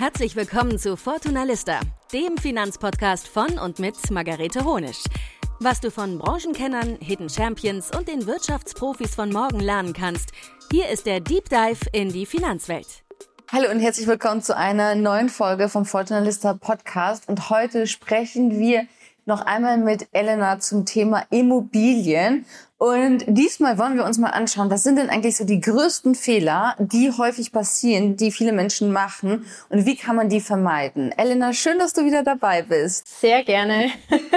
Herzlich willkommen zu Fortuna Lista, dem Finanzpodcast von und mit Margarete Honisch. Was du von Branchenkennern, Hidden Champions und den Wirtschaftsprofis von morgen lernen kannst, hier ist der Deep Dive in die Finanzwelt. Hallo und herzlich willkommen zu einer neuen Folge vom Fortuna Lista Podcast. Und heute sprechen wir noch einmal mit Elena zum Thema Immobilien. Und diesmal wollen wir uns mal anschauen, was sind denn eigentlich so die größten Fehler, die häufig passieren, die viele Menschen machen und wie kann man die vermeiden? Elena, schön, dass du wieder dabei bist. Sehr gerne.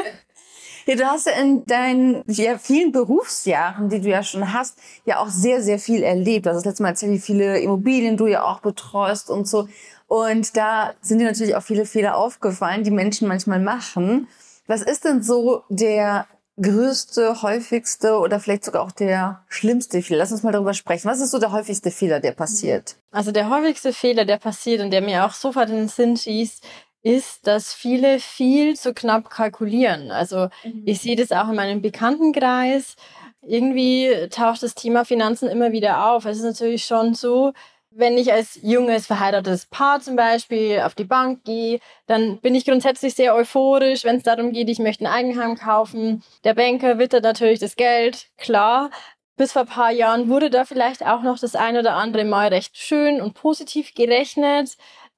Ja, du hast ja in deinen ja, vielen Berufsjahren, die du ja schon hast, ja auch sehr, sehr viel erlebt. Also das letzte Mal erzählt, wie viele Immobilien du ja auch betreust und so. Und da sind dir natürlich auch viele Fehler aufgefallen, die Menschen manchmal machen. Was ist denn so der größte, häufigste oder vielleicht sogar auch der schlimmste Fehler? Lass uns mal darüber sprechen. Was ist so der häufigste Fehler, der passiert? Also der häufigste Fehler, der passiert und der mir auch sofort in den Sinn schießt, ist, dass viele viel zu knapp kalkulieren. Also mhm. ich sehe das auch in meinem Bekanntenkreis. Irgendwie taucht das Thema Finanzen immer wieder auf. Es ist natürlich schon so, wenn ich als junges verheiratetes Paar zum Beispiel auf die Bank gehe, dann bin ich grundsätzlich sehr euphorisch, wenn es darum geht, ich möchte ein Eigenheim kaufen. Der Banker wittert natürlich das Geld, klar. Bis vor ein paar Jahren wurde da vielleicht auch noch das ein oder andere Mal recht schön und positiv gerechnet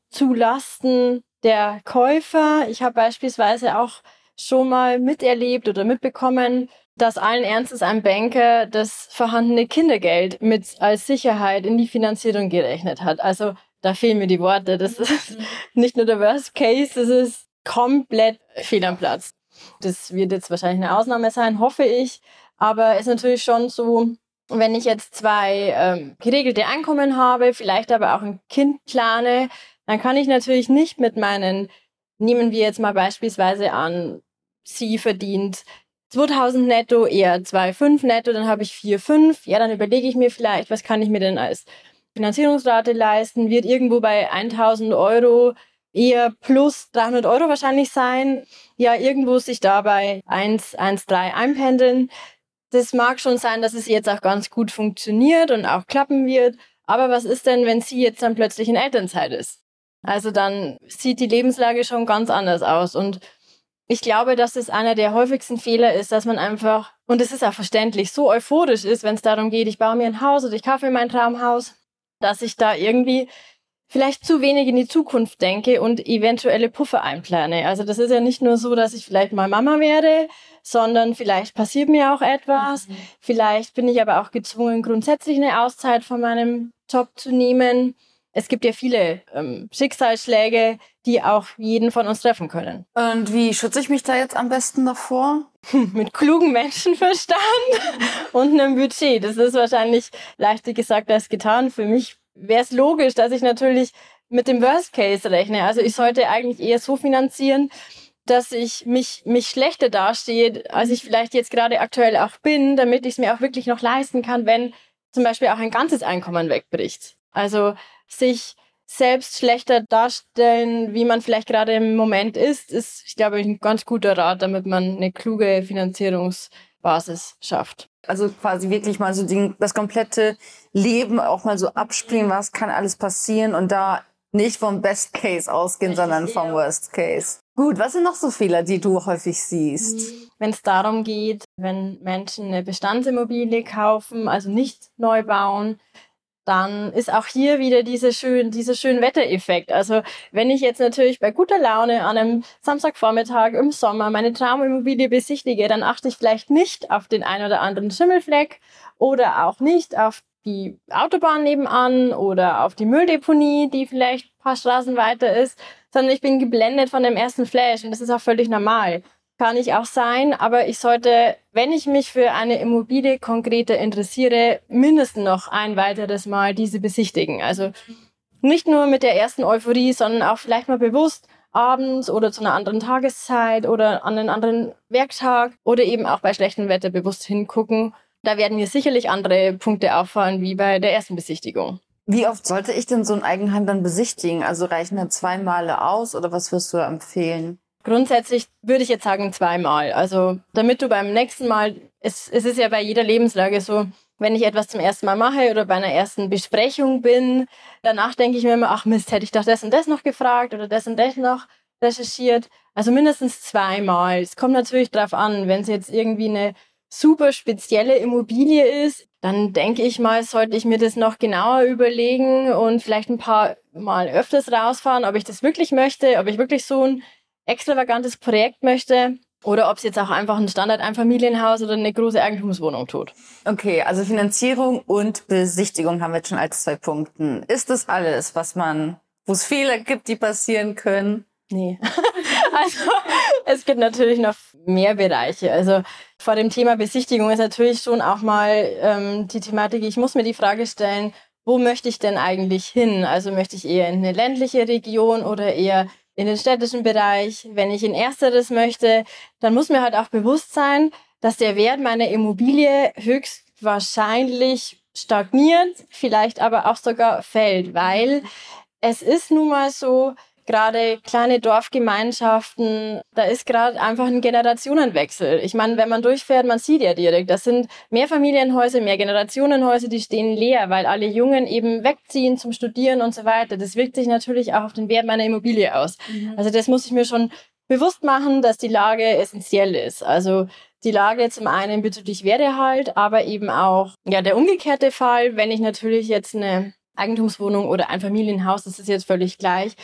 zu Lasten der Käufer. Ich habe beispielsweise auch schon mal miterlebt oder mitbekommen, dass allen Ernstes ein Banker das vorhandene Kindergeld mit als Sicherheit in die Finanzierung gerechnet hat. Also da fehlen mir die Worte. Das ist mhm. nicht nur der Worst Case, das ist komplett fehl am Platz. Das wird jetzt wahrscheinlich eine Ausnahme sein, hoffe ich. Aber es ist natürlich schon so, wenn ich jetzt zwei ähm, geregelte Einkommen habe, vielleicht aber auch ein Kind plane, dann kann ich natürlich nicht mit meinen, nehmen wir jetzt mal beispielsweise an, sie verdient 2000 netto, eher 2,5 netto, dann habe ich 4,5. Ja, dann überlege ich mir vielleicht, was kann ich mir denn als Finanzierungsrate leisten? Wird irgendwo bei 1000 Euro eher plus 300 Euro wahrscheinlich sein. Ja, irgendwo sich dabei 1, 1, 3 einpendeln. Das mag schon sein, dass es jetzt auch ganz gut funktioniert und auch klappen wird. Aber was ist denn, wenn sie jetzt dann plötzlich in Elternzeit ist? Also dann sieht die Lebenslage schon ganz anders aus. Und ich glaube, dass es einer der häufigsten Fehler ist, dass man einfach, und es ist auch verständlich, so euphorisch ist, wenn es darum geht, ich baue mir ein Haus oder ich kaufe mir mein Traumhaus, dass ich da irgendwie vielleicht zu wenig in die Zukunft denke und eventuelle Puffer einplane. Also das ist ja nicht nur so, dass ich vielleicht mal Mama werde, sondern vielleicht passiert mir auch etwas. Mhm. Vielleicht bin ich aber auch gezwungen, grundsätzlich eine Auszeit von meinem Job zu nehmen es gibt ja viele ähm, Schicksalsschläge, die auch jeden von uns treffen können. Und wie schütze ich mich da jetzt am besten davor? Mit klugen Menschenverstand und einem Budget. Das ist wahrscheinlich leichter gesagt als getan. Für mich wäre es logisch, dass ich natürlich mit dem Worst Case rechne. Also ich sollte eigentlich eher so finanzieren, dass ich mich, mich schlechter dastehe, als ich vielleicht jetzt gerade aktuell auch bin, damit ich es mir auch wirklich noch leisten kann, wenn zum Beispiel auch ein ganzes Einkommen wegbricht. Also sich selbst schlechter darstellen, wie man vielleicht gerade im Moment ist, ist, ich glaube, ein ganz guter Rat, damit man eine kluge Finanzierungsbasis schafft. Also quasi wirklich mal so die, das komplette Leben auch mal so abspielen, was kann alles passieren und da nicht vom Best Case ausgehen, sondern vom Worst Case. Gut, was sind noch so Fehler, die du häufig siehst? Wenn es darum geht, wenn Menschen eine Bestandsimmobilie kaufen, also nicht neu bauen, dann ist auch hier wieder diese schön, dieser schön Wettereffekt. Also wenn ich jetzt natürlich bei guter Laune an einem Samstagvormittag im Sommer meine Traumimmobilie besichtige, dann achte ich vielleicht nicht auf den ein oder anderen Schimmelfleck oder auch nicht auf die Autobahn nebenan oder auf die Mülldeponie, die vielleicht ein paar Straßen weiter ist, sondern ich bin geblendet von dem ersten Flash und das ist auch völlig normal kann ich auch sein, aber ich sollte, wenn ich mich für eine Immobilie konkreter interessiere, mindestens noch ein weiteres Mal diese besichtigen. Also nicht nur mit der ersten Euphorie, sondern auch vielleicht mal bewusst abends oder zu einer anderen Tageszeit oder an einen anderen Werktag oder eben auch bei schlechtem Wetter bewusst hingucken. Da werden mir sicherlich andere Punkte auffallen wie bei der ersten Besichtigung. Wie oft sollte ich denn so ein Eigenheim dann besichtigen? Also reichen da zwei Male aus oder was wirst du empfehlen? Grundsätzlich würde ich jetzt sagen zweimal. Also damit du beim nächsten Mal, es, es ist ja bei jeder Lebenslage so, wenn ich etwas zum ersten Mal mache oder bei einer ersten Besprechung bin, danach denke ich mir immer, ach Mist, hätte ich doch das und das noch gefragt oder das und das noch recherchiert. Also mindestens zweimal. Es kommt natürlich darauf an, wenn es jetzt irgendwie eine super spezielle Immobilie ist, dann denke ich mal, sollte ich mir das noch genauer überlegen und vielleicht ein paar Mal öfters rausfahren, ob ich das wirklich möchte, ob ich wirklich so ein extravagantes Projekt möchte oder ob es jetzt auch einfach ein Standard-Einfamilienhaus oder eine große Eigentumswohnung tut. Okay, also Finanzierung und Besichtigung haben wir jetzt schon als zwei Punkte. Ist das alles, was man, wo es Fehler gibt, die passieren können? Nee. also es gibt natürlich noch mehr Bereiche. Also vor dem Thema Besichtigung ist natürlich schon auch mal ähm, die Thematik, ich muss mir die Frage stellen, wo möchte ich denn eigentlich hin? Also möchte ich eher in eine ländliche Region oder eher in den städtischen Bereich? Wenn ich in ersteres möchte, dann muss mir halt auch bewusst sein, dass der Wert meiner Immobilie höchstwahrscheinlich stagniert, vielleicht aber auch sogar fällt, weil es ist nun mal so, gerade kleine Dorfgemeinschaften, da ist gerade einfach ein Generationenwechsel. Ich meine, wenn man durchfährt, man sieht ja direkt, das sind mehr Familienhäuser, mehr Generationenhäuser, die stehen leer, weil alle Jungen eben wegziehen zum Studieren und so weiter. Das wirkt sich natürlich auch auf den Wert meiner Immobilie aus. Mhm. Also das muss ich mir schon bewusst machen, dass die Lage essentiell ist. Also die Lage zum einen bezüglich Werterhalt, aber eben auch ja der umgekehrte Fall, wenn ich natürlich jetzt eine Eigentumswohnung oder ein Familienhaus, das ist jetzt völlig gleich,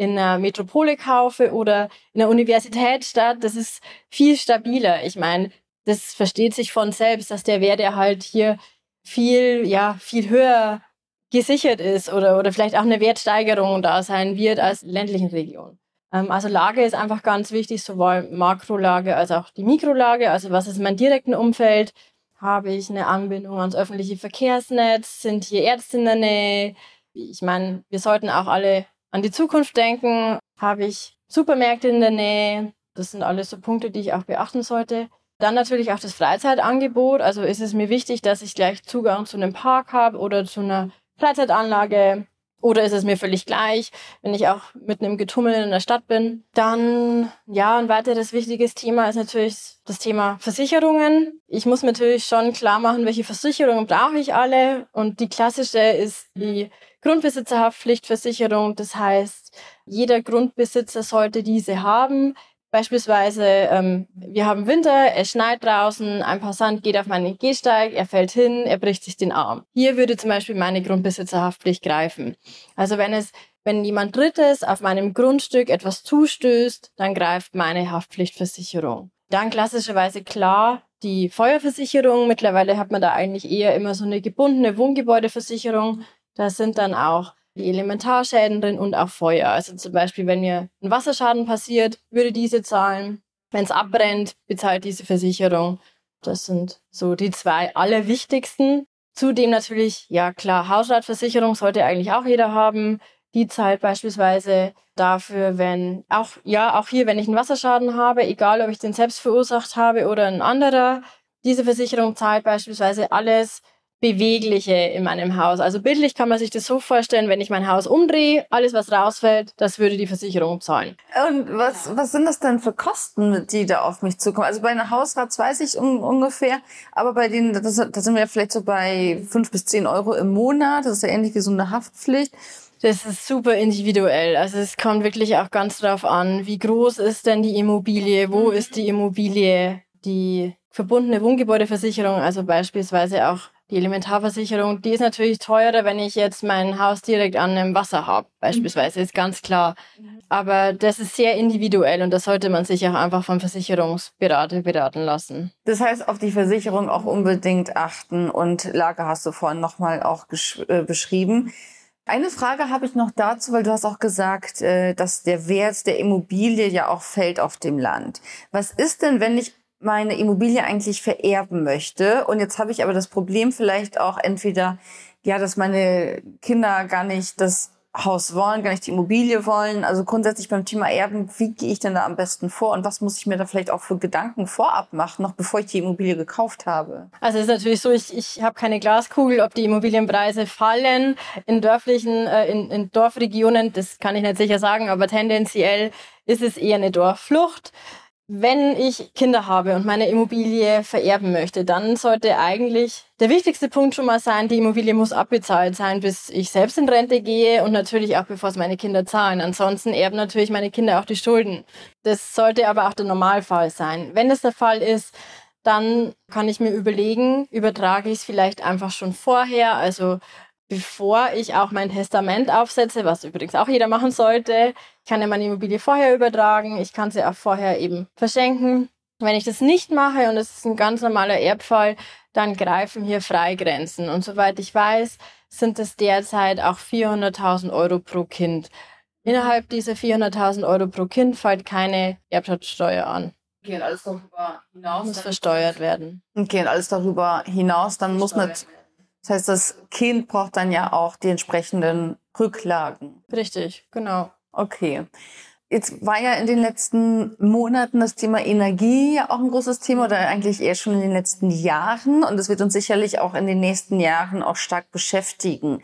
in einer Metropole kaufe oder in einer Universitätsstadt, das ist viel stabiler. Ich meine, das versteht sich von selbst, dass der Wert ja halt hier viel, ja, viel höher gesichert ist oder, oder vielleicht auch eine Wertsteigerung da sein wird als ländlichen Regionen. Ähm, also Lage ist einfach ganz wichtig, sowohl Makrolage als auch die Mikrolage. Also was ist mein direkten Umfeld? Habe ich eine Anbindung ans öffentliche Verkehrsnetz? Sind hier Ärzte in der Nähe? Ich meine, wir sollten auch alle an die Zukunft denken, habe ich Supermärkte in der Nähe. Das sind alles so Punkte, die ich auch beachten sollte. Dann natürlich auch das Freizeitangebot. Also ist es mir wichtig, dass ich gleich Zugang zu einem Park habe oder zu einer Freizeitanlage. Oder ist es mir völlig gleich, wenn ich auch mitten im Getummel in der Stadt bin? Dann, ja, ein weiteres wichtiges Thema ist natürlich das Thema Versicherungen. Ich muss natürlich schon klar machen, welche Versicherungen brauche ich alle. Und die klassische ist die Grundbesitzerhaftpflichtversicherung. Das heißt, jeder Grundbesitzer sollte diese haben. Beispielsweise, ähm, wir haben Winter, es schneit draußen, ein Passant geht auf meinen Gehsteig, er fällt hin, er bricht sich den Arm. Hier würde zum Beispiel meine Grundbesitzerhaftpflicht greifen. Also wenn es, wenn jemand Drittes auf meinem Grundstück etwas zustößt, dann greift meine Haftpflichtversicherung. Dann klassischerweise klar die Feuerversicherung. Mittlerweile hat man da eigentlich eher immer so eine gebundene Wohngebäudeversicherung. Da sind dann auch die Elementarschäden drin und auch Feuer. Also zum Beispiel, wenn mir ein Wasserschaden passiert, würde diese zahlen. Wenn es abbrennt, bezahlt diese Versicherung. Das sind so die zwei allerwichtigsten. Zudem natürlich, ja klar, Hausratversicherung sollte eigentlich auch jeder haben. Die zahlt beispielsweise dafür, wenn auch, ja, auch hier, wenn ich einen Wasserschaden habe, egal ob ich den selbst verursacht habe oder ein anderer, diese Versicherung zahlt beispielsweise alles, Bewegliche in meinem Haus. Also bildlich kann man sich das so vorstellen, wenn ich mein Haus umdrehe, alles was rausfällt, das würde die Versicherung zahlen. Und was, was sind das denn für Kosten, die da auf mich zukommen? Also bei einer Hausrat weiß ich un ungefähr, aber bei denen, das, da sind wir vielleicht so bei fünf bis zehn Euro im Monat. Das ist ja ähnlich wie so eine Haftpflicht. Das ist super individuell. Also es kommt wirklich auch ganz drauf an, wie groß ist denn die Immobilie, wo ist die Immobilie, die verbundene Wohngebäudeversicherung, also beispielsweise auch die Elementarversicherung, die ist natürlich teurer, wenn ich jetzt mein Haus direkt an einem Wasser habe, beispielsweise, ist ganz klar. Aber das ist sehr individuell und das sollte man sich auch einfach vom Versicherungsberater beraten lassen. Das heißt, auf die Versicherung auch unbedingt achten und Lage hast du vorhin nochmal auch äh, beschrieben. Eine Frage habe ich noch dazu, weil du hast auch gesagt, äh, dass der Wert der Immobilie ja auch fällt auf dem Land. Was ist denn, wenn ich meine Immobilie eigentlich vererben möchte. Und jetzt habe ich aber das Problem vielleicht auch entweder, ja, dass meine Kinder gar nicht das Haus wollen, gar nicht die Immobilie wollen. Also grundsätzlich beim Thema Erben, wie gehe ich denn da am besten vor und was muss ich mir da vielleicht auch für Gedanken vorab machen, noch bevor ich die Immobilie gekauft habe? Also es ist natürlich so, ich, ich habe keine Glaskugel, ob die Immobilienpreise fallen in dörflichen, äh, in, in Dorfregionen, das kann ich nicht sicher sagen, aber tendenziell ist es eher eine Dorfflucht. Wenn ich Kinder habe und meine Immobilie vererben möchte, dann sollte eigentlich der wichtigste Punkt schon mal sein, die Immobilie muss abbezahlt sein, bis ich selbst in Rente gehe und natürlich auch bevor es meine Kinder zahlen. Ansonsten erben natürlich meine Kinder auch die Schulden. Das sollte aber auch der Normalfall sein. Wenn das der Fall ist, dann kann ich mir überlegen, übertrage ich es vielleicht einfach schon vorher, also bevor ich auch mein Testament aufsetze, was übrigens auch jeder machen sollte. Ich kann ja meine Immobilie vorher übertragen, ich kann sie auch vorher eben verschenken. Wenn ich das nicht mache und es ist ein ganz normaler Erbfall, dann greifen hier Freigrenzen. Und soweit ich weiß, sind es derzeit auch 400.000 Euro pro Kind. Innerhalb dieser 400.000 Euro pro Kind fällt keine Erbschaftssteuer an. Okay, alles darüber hinaus. Muss versteuert werden. Okay, alles darüber hinaus, dann muss man das heißt, das Kind braucht dann ja auch die entsprechenden Rücklagen. Richtig, genau. Okay. Jetzt war ja in den letzten Monaten das Thema Energie ja auch ein großes Thema oder eigentlich eher schon in den letzten Jahren und es wird uns sicherlich auch in den nächsten Jahren auch stark beschäftigen.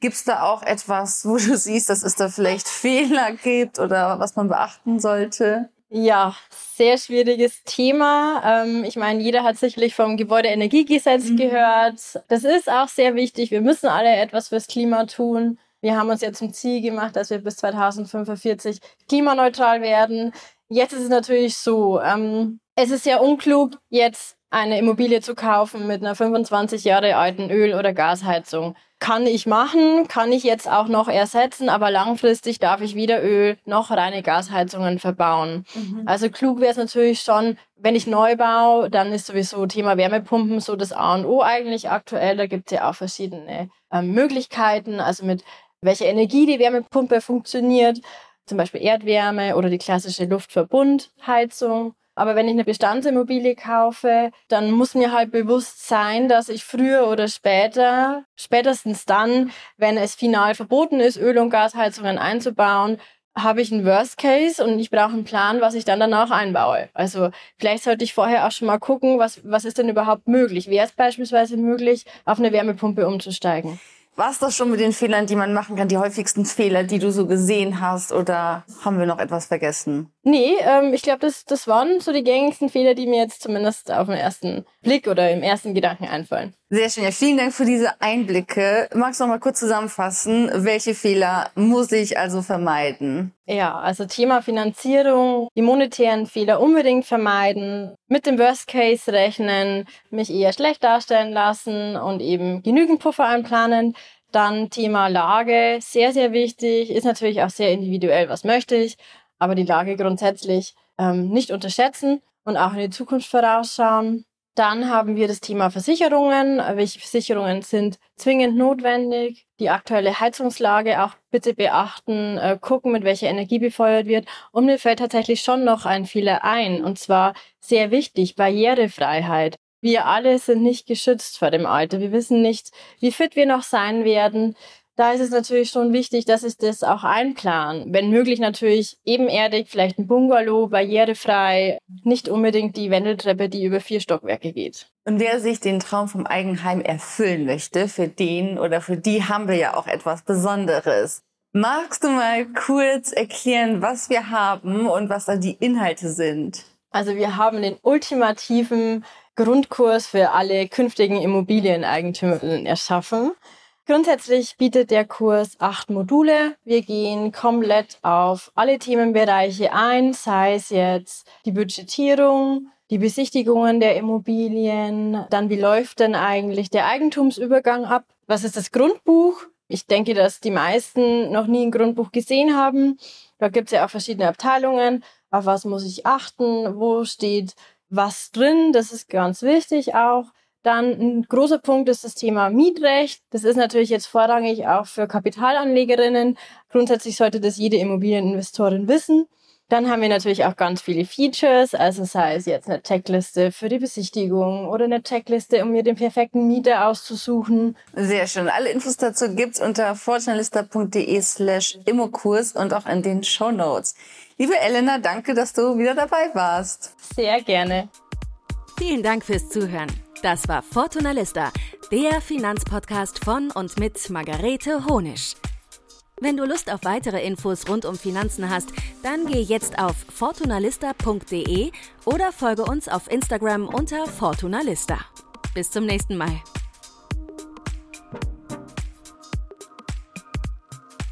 Gibt es da auch etwas, wo du siehst, dass es da vielleicht Fehler gibt oder was man beachten sollte? Ja, sehr schwieriges Thema. Ähm, ich meine, jeder hat sicherlich vom Gebäudeenergiegesetz mhm. gehört. Das ist auch sehr wichtig. Wir müssen alle etwas fürs Klima tun. Wir haben uns ja zum Ziel gemacht, dass wir bis 2045 klimaneutral werden. Jetzt ist es natürlich so, ähm, es ist ja unklug, jetzt eine Immobilie zu kaufen mit einer 25 Jahre alten Öl- oder Gasheizung kann ich machen, kann ich jetzt auch noch ersetzen, aber langfristig darf ich weder Öl noch reine Gasheizungen verbauen. Mhm. Also klug wäre es natürlich schon, wenn ich neu baue, dann ist sowieso Thema Wärmepumpen so das A und O eigentlich aktuell. Da gibt es ja auch verschiedene äh, Möglichkeiten, also mit welcher Energie die Wärmepumpe funktioniert, zum Beispiel Erdwärme oder die klassische Luftverbundheizung. Aber wenn ich eine Bestandsimmobilie kaufe, dann muss mir halt bewusst sein, dass ich früher oder später, spätestens dann, wenn es final verboten ist, Öl- und Gasheizungen einzubauen, habe ich einen Worst Case und ich brauche einen Plan, was ich dann danach einbaue. Also vielleicht sollte ich vorher auch schon mal gucken, was, was ist denn überhaupt möglich. Wäre es beispielsweise möglich, auf eine Wärmepumpe umzusteigen? War das schon mit den Fehlern, die man machen kann, die häufigsten Fehler, die du so gesehen hast? Oder haben wir noch etwas vergessen? Nee, ähm, ich glaube, das, das waren so die gängigsten Fehler, die mir jetzt zumindest auf den ersten Blick oder im ersten Gedanken einfallen. Sehr schön. Ja, vielen Dank für diese Einblicke. Magst du noch mal kurz zusammenfassen, welche Fehler muss ich also vermeiden? Ja, also Thema Finanzierung, die monetären Fehler unbedingt vermeiden, mit dem Worst Case rechnen, mich eher schlecht darstellen lassen und eben genügend Puffer einplanen. Dann Thema Lage, sehr, sehr wichtig, ist natürlich auch sehr individuell, was möchte ich, aber die Lage grundsätzlich ähm, nicht unterschätzen und auch in die Zukunft vorausschauen. Dann haben wir das Thema Versicherungen. Welche Versicherungen sind zwingend notwendig? Die aktuelle Heizungslage auch bitte beachten, äh, gucken, mit welcher Energie befeuert wird. Und mir fällt tatsächlich schon noch ein Fehler ein, und zwar sehr wichtig, Barrierefreiheit. Wir alle sind nicht geschützt vor dem Alter. Wir wissen nicht, wie fit wir noch sein werden da ist es natürlich schon wichtig, dass ich das auch einplan. Wenn möglich natürlich ebenerdig, vielleicht ein Bungalow, barrierefrei, nicht unbedingt die Wendeltreppe, die über vier Stockwerke geht. Und wer sich den Traum vom Eigenheim erfüllen möchte, für den oder für die haben wir ja auch etwas Besonderes. Magst du mal kurz erklären, was wir haben und was da die Inhalte sind? Also wir haben den ultimativen Grundkurs für alle künftigen Immobilieneigentümerinnen erschaffen. Grundsätzlich bietet der Kurs acht Module. Wir gehen komplett auf alle Themenbereiche ein, sei es jetzt die Budgetierung, die Besichtigungen der Immobilien, dann wie läuft denn eigentlich der Eigentumsübergang ab? Was ist das Grundbuch? Ich denke, dass die meisten noch nie ein Grundbuch gesehen haben. Da gibt es ja auch verschiedene Abteilungen. Auf was muss ich achten? Wo steht was drin? Das ist ganz wichtig auch. Dann ein großer Punkt ist das Thema Mietrecht. Das ist natürlich jetzt vorrangig auch für Kapitalanlegerinnen. Grundsätzlich sollte das jede Immobilieninvestorin wissen. Dann haben wir natürlich auch ganz viele Features, also sei es jetzt eine Checkliste für die Besichtigung oder eine Checkliste, um mir den perfekten Mieter auszusuchen. Sehr schön. Alle Infos dazu gibt's unter fortunalista.de slash Immokurs und auch in den Show Notes. Liebe Elena, danke, dass du wieder dabei warst. Sehr gerne. Vielen Dank fürs Zuhören. Das war Fortuna Lista, der Finanzpodcast von und mit Margarete Honisch. Wenn du Lust auf weitere Infos rund um Finanzen hast, dann geh jetzt auf fortunalista.de oder folge uns auf Instagram unter Fortunalista. Bis zum nächsten Mal.